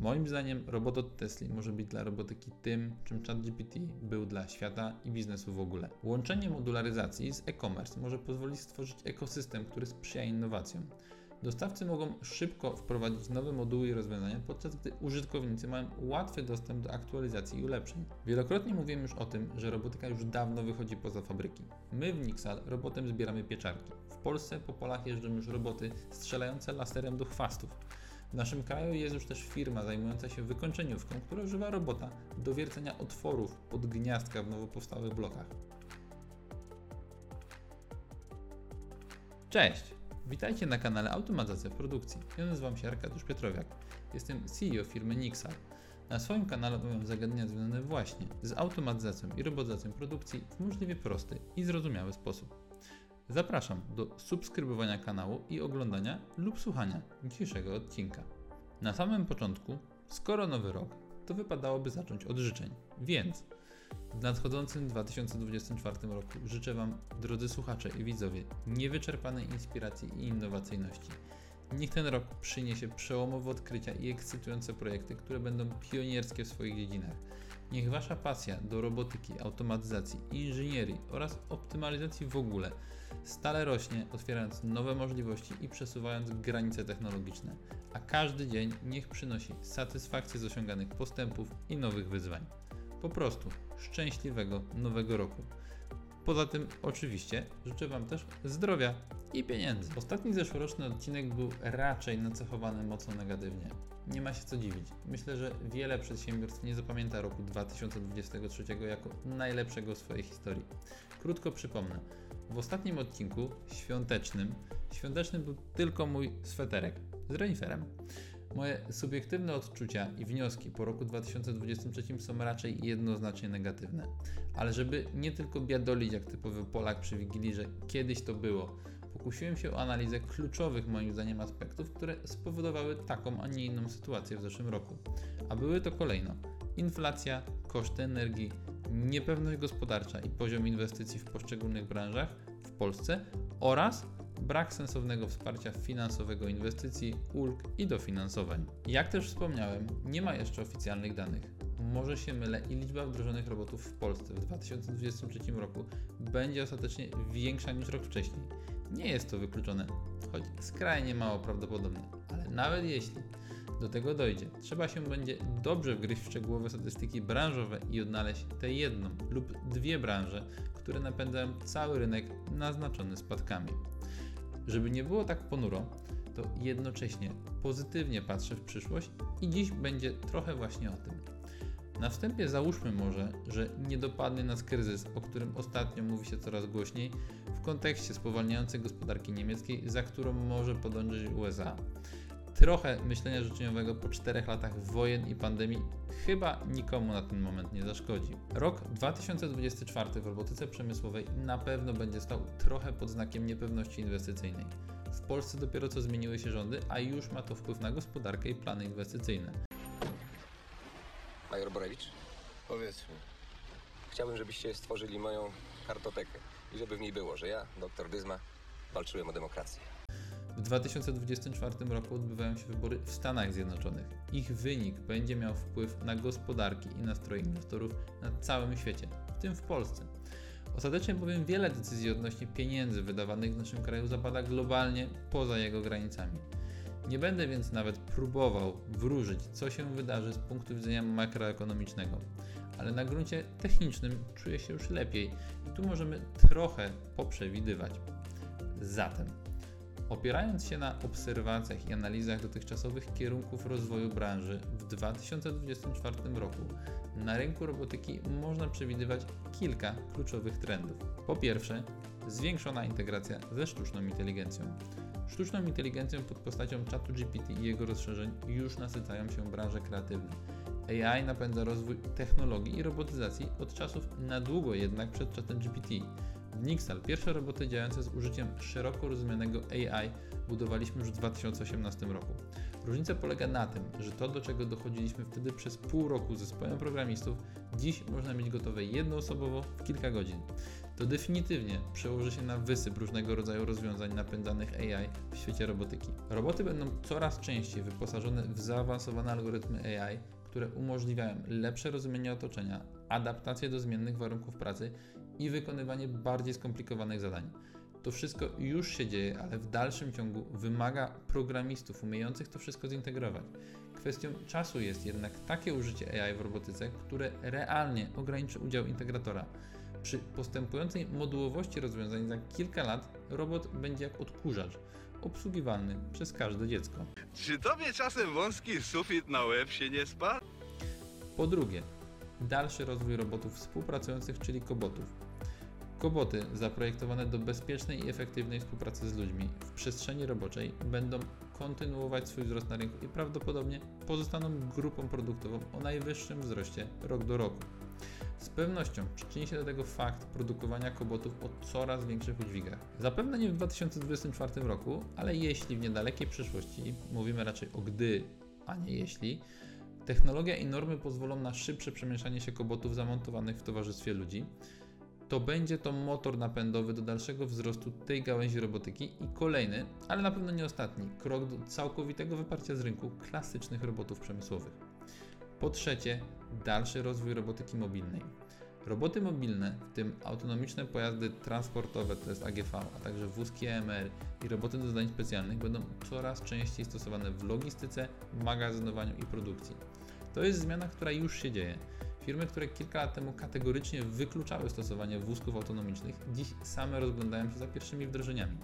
Moim zdaniem robot od Tesla może być dla robotyki tym, czym ChatGPT był dla świata i biznesu w ogóle. Łączenie modularyzacji z e-commerce może pozwolić stworzyć ekosystem, który sprzyja innowacjom. Dostawcy mogą szybko wprowadzić nowe moduły i rozwiązania, podczas gdy użytkownicy mają łatwy dostęp do aktualizacji i ulepszeń. Wielokrotnie mówiłem już o tym, że robotyka już dawno wychodzi poza fabryki. My w Nixal robotem zbieramy pieczarki. W Polsce po polach jeżdżą już roboty strzelające laserem do chwastów. W naszym kraju jest już też firma zajmująca się wykończeniówką, która używa robota do wiercenia otworów pod gniazdka w nowo powstałych blokach. Cześć! Witajcie na kanale Automatyzacja w Produkcji. Ja nazywam się Arkadiusz Piotrowiak. Jestem CEO firmy Nixal. Na swoim kanale omawiam zagadnienia związane właśnie z automatyzacją i robotyzacją produkcji w możliwie prosty i zrozumiały sposób. Zapraszam do subskrybowania kanału i oglądania lub słuchania dzisiejszego odcinka. Na samym początku, skoro nowy rok, to wypadałoby zacząć od życzeń. Więc w nadchodzącym 2024 roku życzę Wam, drodzy słuchacze i widzowie, niewyczerpanej inspiracji i innowacyjności. Niech ten rok przyniesie przełomowe odkrycia i ekscytujące projekty, które będą pionierskie w swoich dziedzinach. Niech Wasza pasja do robotyki, automatyzacji, inżynierii oraz optymalizacji w ogóle stale rośnie, otwierając nowe możliwości i przesuwając granice technologiczne, a każdy dzień niech przynosi satysfakcję z osiąganych postępów i nowych wyzwań. Po prostu szczęśliwego nowego roku. Poza tym, oczywiście, życzę Wam też zdrowia i pieniędzy. Ostatni zeszłoroczny odcinek był raczej nacechowany mocno negatywnie. Nie ma się co dziwić. Myślę, że wiele przedsiębiorstw nie zapamięta roku 2023 jako najlepszego w swojej historii. Krótko przypomnę. W ostatnim odcinku, świątecznym, świąteczny był tylko mój sweterek z reniferem. Moje subiektywne odczucia i wnioski po roku 2023 są raczej jednoznacznie negatywne. Ale żeby nie tylko biadolić jak typowy Polak przy Wigilii, że kiedyś to było, pokusiłem się o analizę kluczowych moim zdaniem aspektów, które spowodowały taką, a nie inną sytuację w zeszłym roku. A były to kolejno inflacja, koszty energii, niepewność gospodarcza i poziom inwestycji w poszczególnych branżach w Polsce oraz brak sensownego wsparcia finansowego inwestycji, ulg i dofinansowań. Jak też wspomniałem, nie ma jeszcze oficjalnych danych. Może się mylę i liczba wdrożonych robotów w Polsce w 2023 roku będzie ostatecznie większa niż rok wcześniej. Nie jest to wykluczone, choć skrajnie mało prawdopodobne, ale nawet jeśli do tego dojdzie, trzeba się będzie dobrze wgryźć w szczegółowe statystyki branżowe i odnaleźć tę jedną lub dwie branże, które napędzają cały rynek naznaczony spadkami. Żeby nie było tak ponuro, to jednocześnie pozytywnie patrzę w przyszłość i dziś będzie trochę właśnie o tym. Na wstępie załóżmy może, że nie dopadnie nas kryzys, o którym ostatnio mówi się coraz głośniej w kontekście spowalniającej gospodarki niemieckiej, za którą może podążyć USA. Trochę myślenia życzeniowego po czterech latach wojen i pandemii chyba nikomu na ten moment nie zaszkodzi. Rok 2024 w robotyce przemysłowej na pewno będzie stał trochę pod znakiem niepewności inwestycyjnej. W Polsce dopiero co zmieniły się rządy, a już ma to wpływ na gospodarkę i plany inwestycyjne. Major Borewicz, Powiedzmy. chciałbym, żebyście stworzyli moją kartotekę i żeby w niej było, że ja, doktor Dyzma, walczyłem o demokrację. W 2024 roku odbywają się wybory w Stanach Zjednoczonych. Ich wynik będzie miał wpływ na gospodarki i nastroje inwestorów na całym świecie, w tym w Polsce. Ostatecznie bowiem wiele decyzji odnośnie pieniędzy wydawanych w naszym kraju zapada globalnie poza jego granicami. Nie będę więc nawet próbował wróżyć, co się wydarzy z punktu widzenia makroekonomicznego, ale na gruncie technicznym czuję się już lepiej i tu możemy trochę poprzewidywać. Zatem, Opierając się na obserwacjach i analizach dotychczasowych kierunków rozwoju branży w 2024 roku, na rynku robotyki można przewidywać kilka kluczowych trendów. Po pierwsze, zwiększona integracja ze sztuczną inteligencją. Sztuczną inteligencją pod postacią czatu GPT i jego rozszerzeń już nasycają się branże kreatywne. AI napędza rozwój technologii i robotyzacji od czasów na długo jednak przed czatem GPT. W Nixal pierwsze roboty działające z użyciem szeroko rozumianego AI budowaliśmy już w 2018 roku. Różnica polega na tym, że to, do czego dochodziliśmy wtedy przez pół roku z zespołem programistów, dziś można mieć gotowe jednoosobowo w kilka godzin. To definitywnie przełoży się na wysyp różnego rodzaju rozwiązań napędzanych AI w świecie robotyki. Roboty będą coraz częściej wyposażone w zaawansowane algorytmy AI, które umożliwiają lepsze rozumienie otoczenia, adaptację do zmiennych warunków pracy i wykonywanie bardziej skomplikowanych zadań. To wszystko już się dzieje, ale w dalszym ciągu wymaga programistów umiejących to wszystko zintegrować. Kwestią czasu jest jednak takie użycie AI w robotyce, które realnie ograniczy udział integratora. Przy postępującej modułowości rozwiązań za kilka lat robot będzie jak odkurzacz, obsługiwalny przez każde dziecko. Czy tobie czasem wąski sufit na łeb się nie spadł? Po drugie, dalszy rozwój robotów współpracujących, czyli kobotów. Koboty zaprojektowane do bezpiecznej i efektywnej współpracy z ludźmi w przestrzeni roboczej będą kontynuować swój wzrost na rynku i prawdopodobnie pozostaną grupą produktową o najwyższym wzroście rok do roku. Z pewnością przyczyni się do tego fakt produkowania kobotów o coraz większych udźwigach. Zapewne nie w 2024 roku, ale jeśli w niedalekiej przyszłości, mówimy raczej o gdy, a nie jeśli, technologia i normy pozwolą na szybsze przemieszczanie się kobotów zamontowanych w towarzystwie ludzi, to będzie to motor napędowy do dalszego wzrostu tej gałęzi robotyki i kolejny, ale na pewno nie ostatni, krok do całkowitego wyparcia z rynku klasycznych robotów przemysłowych. Po trzecie, dalszy rozwój robotyki mobilnej. Roboty mobilne, w tym autonomiczne pojazdy transportowe, to jest AGV, a także wózki EMR i roboty do zadań specjalnych będą coraz częściej stosowane w logistyce, magazynowaniu i produkcji. To jest zmiana, która już się dzieje. Firmy, które kilka lat temu kategorycznie wykluczały stosowanie wózków autonomicznych, dziś same rozglądają się za pierwszymi wdrożeniami.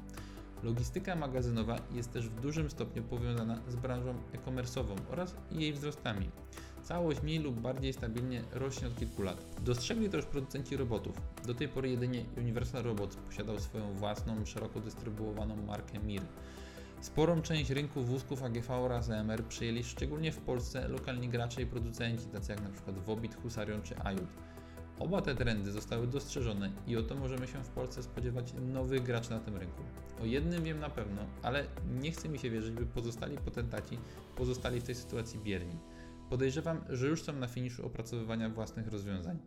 Logistyka magazynowa jest też w dużym stopniu powiązana z branżą e-commerce'ową oraz jej wzrostami. Całość mniej lub bardziej stabilnie rośnie od kilku lat. Dostrzegli to już producenci robotów. Do tej pory jedynie Universal Robots posiadał swoją własną, szeroko dystrybuowaną markę MIR. Sporą część rynku wózków AGV oraz EMR przejęli szczególnie w Polsce lokalni gracze i producenci, tacy jak np. Wobit, Husarion czy Ajut. Oba te trendy zostały dostrzeżone i oto możemy się w Polsce spodziewać nowych graczy na tym rynku. O jednym wiem na pewno, ale nie chce mi się wierzyć, by pozostali potentaci pozostali w tej sytuacji bierni. Podejrzewam, że już są na finiszu opracowywania własnych rozwiązań.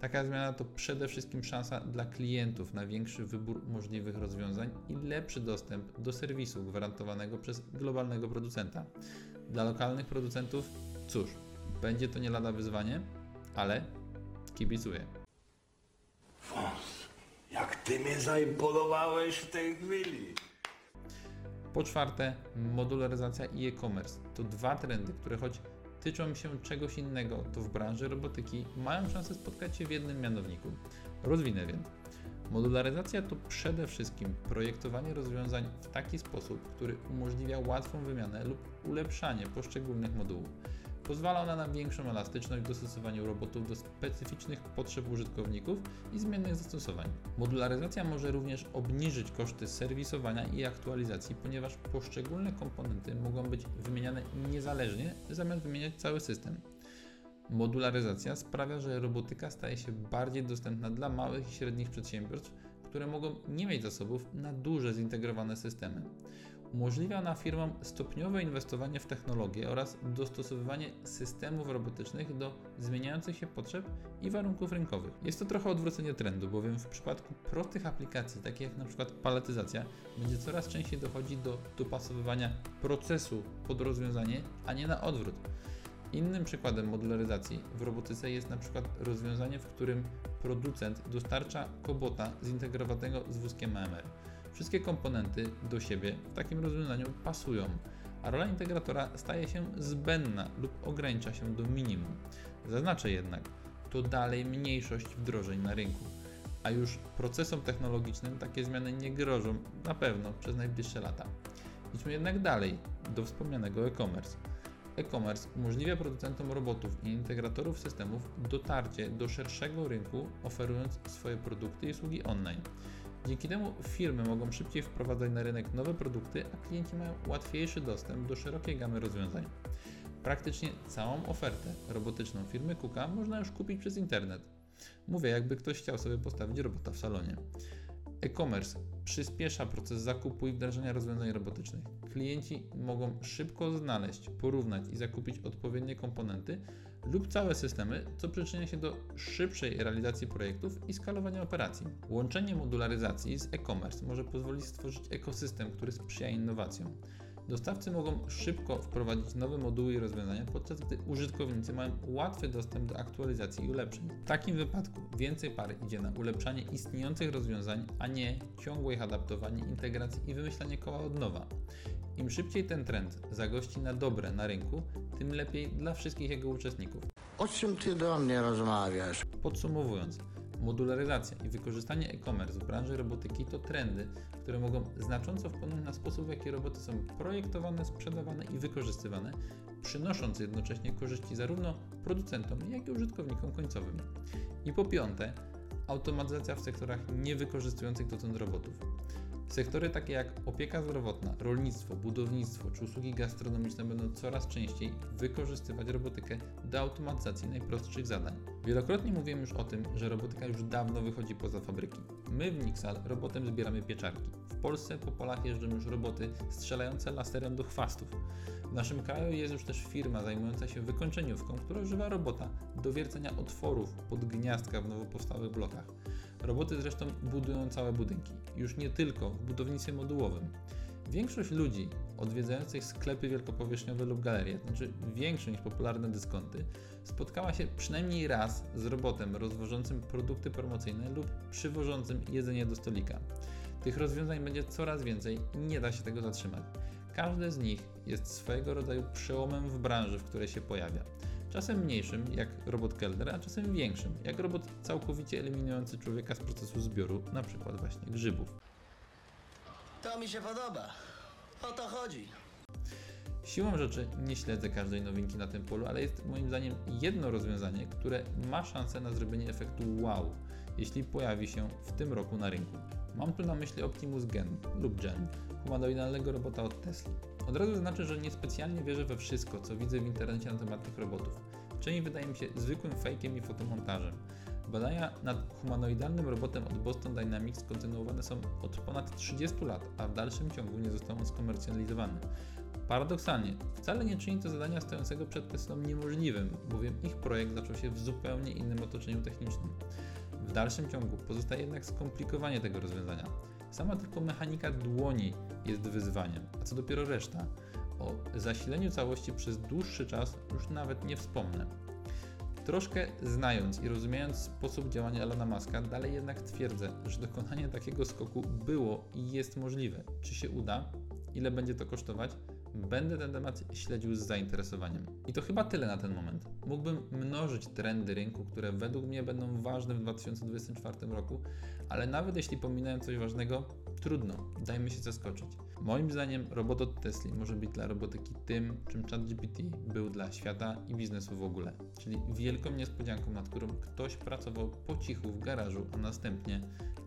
Taka zmiana to przede wszystkim szansa dla klientów na większy wybór możliwych rozwiązań i lepszy dostęp do serwisu gwarantowanego przez globalnego producenta. Dla lokalnych producentów, cóż, będzie to nie lada wyzwanie, ale kibicuję. Wąs, jak ty mnie zaimponowałeś w tej chwili. Po czwarte, modularyzacja i e-commerce. To dwa trendy, które choć tyczą się czegoś innego, to w branży robotyki mają szansę spotkać się w jednym mianowniku. Rozwinę więc. Modularyzacja to przede wszystkim projektowanie rozwiązań w taki sposób, który umożliwia łatwą wymianę lub ulepszanie poszczególnych modułów. Pozwala ona na większą elastyczność w dostosowaniu robotów do specyficznych potrzeb użytkowników i zmiennych zastosowań. Modularyzacja może również obniżyć koszty serwisowania i aktualizacji, ponieważ poszczególne komponenty mogą być wymieniane niezależnie, zamiast wymieniać cały system. Modularyzacja sprawia, że robotyka staje się bardziej dostępna dla małych i średnich przedsiębiorstw, które mogą nie mieć zasobów na duże zintegrowane systemy. Umożliwia ona firmom stopniowe inwestowanie w technologię oraz dostosowywanie systemów robotycznych do zmieniających się potrzeb i warunków rynkowych. Jest to trochę odwrócenie trendu, bowiem w przypadku prostych aplikacji, takich jak przykład paletyzacja, będzie coraz częściej dochodzić do dopasowywania procesu pod rozwiązanie, a nie na odwrót. Innym przykładem modularyzacji w robotyce jest na przykład rozwiązanie, w którym producent dostarcza kobota zintegrowanego z wózkiem AMR. Wszystkie komponenty do siebie w takim rozwiązaniu pasują, a rola integratora staje się zbędna lub ogranicza się do minimum. Zaznaczę jednak, to dalej mniejszość wdrożeń na rynku, a już procesom technologicznym takie zmiany nie grożą na pewno przez najbliższe lata. Idźmy jednak dalej, do wspomnianego e-commerce. E-commerce umożliwia producentom robotów i integratorów systemów dotarcie do szerszego rynku, oferując swoje produkty i usługi online. Dzięki temu firmy mogą szybciej wprowadzać na rynek nowe produkty, a klienci mają łatwiejszy dostęp do szerokiej gamy rozwiązań. Praktycznie całą ofertę robotyczną firmy Kuka można już kupić przez internet. Mówię, jakby ktoś chciał sobie postawić robota w salonie. E-commerce przyspiesza proces zakupu i wdrażania rozwiązań robotycznych. Klienci mogą szybko znaleźć, porównać i zakupić odpowiednie komponenty lub całe systemy, co przyczynia się do szybszej realizacji projektów i skalowania operacji. Łączenie modularyzacji z e-commerce może pozwolić stworzyć ekosystem, który sprzyja innowacjom. Dostawcy mogą szybko wprowadzić nowe moduły i rozwiązania, podczas gdy użytkownicy mają łatwy dostęp do aktualizacji i ulepszeń. W takim wypadku więcej par idzie na ulepszanie istniejących rozwiązań, a nie ciągłe ich adaptowanie, integracji i wymyślanie koła od nowa. Im szybciej ten trend zagości na dobre na rynku, tym lepiej dla wszystkich jego uczestników. O czym ty do mnie rozmawiasz? Podsumowując, modularyzacja i wykorzystanie e-commerce w branży robotyki to trendy, które mogą znacząco wpłynąć na sposób, w jaki roboty są projektowane, sprzedawane i wykorzystywane, przynosząc jednocześnie korzyści zarówno producentom, jak i użytkownikom końcowym. I po piąte, automatyzacja w sektorach niewykorzystujących dotąd robotów. Sektory takie jak opieka zdrowotna, rolnictwo, budownictwo czy usługi gastronomiczne będą coraz częściej wykorzystywać robotykę do automatyzacji najprostszych zadań. Wielokrotnie mówiłem już o tym, że robotyka już dawno wychodzi poza fabryki. My w Nixal robotem zbieramy pieczarki. W Polsce po polach jeżdżą już roboty strzelające laserem do chwastów. W naszym kraju jest już też firma zajmująca się wykończeniówką, która używa robota do wiercenia otworów pod gniazdka w nowo powstałych blokach. Roboty zresztą budują całe budynki, już nie tylko w budownictwie modułowym. Większość ludzi odwiedzających sklepy wielkopowierzchniowe lub galerie, znaczy większe niż popularne dyskonty, spotkała się przynajmniej raz z robotem rozwożącym produkty promocyjne lub przywożącym jedzenie do stolika. Tych rozwiązań będzie coraz więcej i nie da się tego zatrzymać. Każde z nich jest swojego rodzaju przełomem w branży, w której się pojawia. Czasem mniejszym, jak robot Keldera, a czasem większym, jak robot całkowicie eliminujący człowieka z procesu zbioru, na przykład właśnie grzybów. To mi się podoba. O to chodzi. Siłą rzeczy nie śledzę każdej nowinki na tym polu, ale jest moim zdaniem jedno rozwiązanie, które ma szansę na zrobienie efektu wow, jeśli pojawi się w tym roku na rynku. Mam tu na myśli Optimus Gen lub Gen, humanoidalnego robota od Tesla. Od razu znaczy, że niespecjalnie wierzę we wszystko, co widzę w internecie na temat tych robotów. Część wydaje mi się zwykłym fejkiem i fotomontażem. Badania nad humanoidalnym robotem od Boston Dynamics kontynuowane są od ponad 30 lat, a w dalszym ciągu nie został on skomercjalizowany. Paradoksalnie, wcale nie czyni to zadania stojącego przed Teslą niemożliwym, bowiem ich projekt zaczął się w zupełnie innym otoczeniu technicznym. W dalszym ciągu pozostaje jednak skomplikowanie tego rozwiązania. Sama tylko mechanika dłoni jest wyzwaniem, a co dopiero reszta. O zasileniu całości przez dłuższy czas już nawet nie wspomnę. Troszkę znając i rozumiejąc sposób działania Elona Muska, dalej jednak twierdzę, że dokonanie takiego skoku było i jest możliwe. Czy się uda? Ile będzie to kosztować? Będę ten temat śledził z zainteresowaniem. I to chyba tyle na ten moment. Mógłbym mnożyć trendy rynku, które według mnie będą ważne w 2024 roku, ale nawet jeśli pominąłem coś ważnego, trudno, dajmy się zaskoczyć. Moim zdaniem robot od Tesla może być dla robotyki tym, czym ChatGPT był dla świata i biznesu w ogóle, czyli wielką niespodzianką, nad którą ktoś pracował po cichu w garażu, a następnie,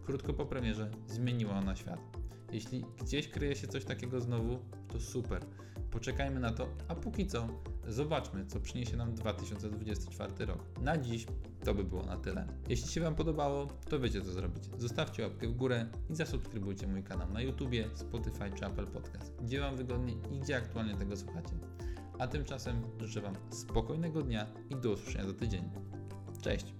krótko po premierze, zmieniła ona świat. Jeśli gdzieś kryje się coś takiego znowu, to super. Poczekajmy na to, a póki co zobaczmy, co przyniesie nam 2024 rok. Na dziś to by było na tyle. Jeśli się Wam podobało, to wiecie co zrobić. Zostawcie łapkę w górę i zasubskrybujcie mój kanał na YouTubie, Spotify czy Apple Podcast, gdzie Wam wygodnie i gdzie aktualnie tego słuchacie. A tymczasem życzę Wam spokojnego dnia i do usłyszenia za tydzień. Cześć!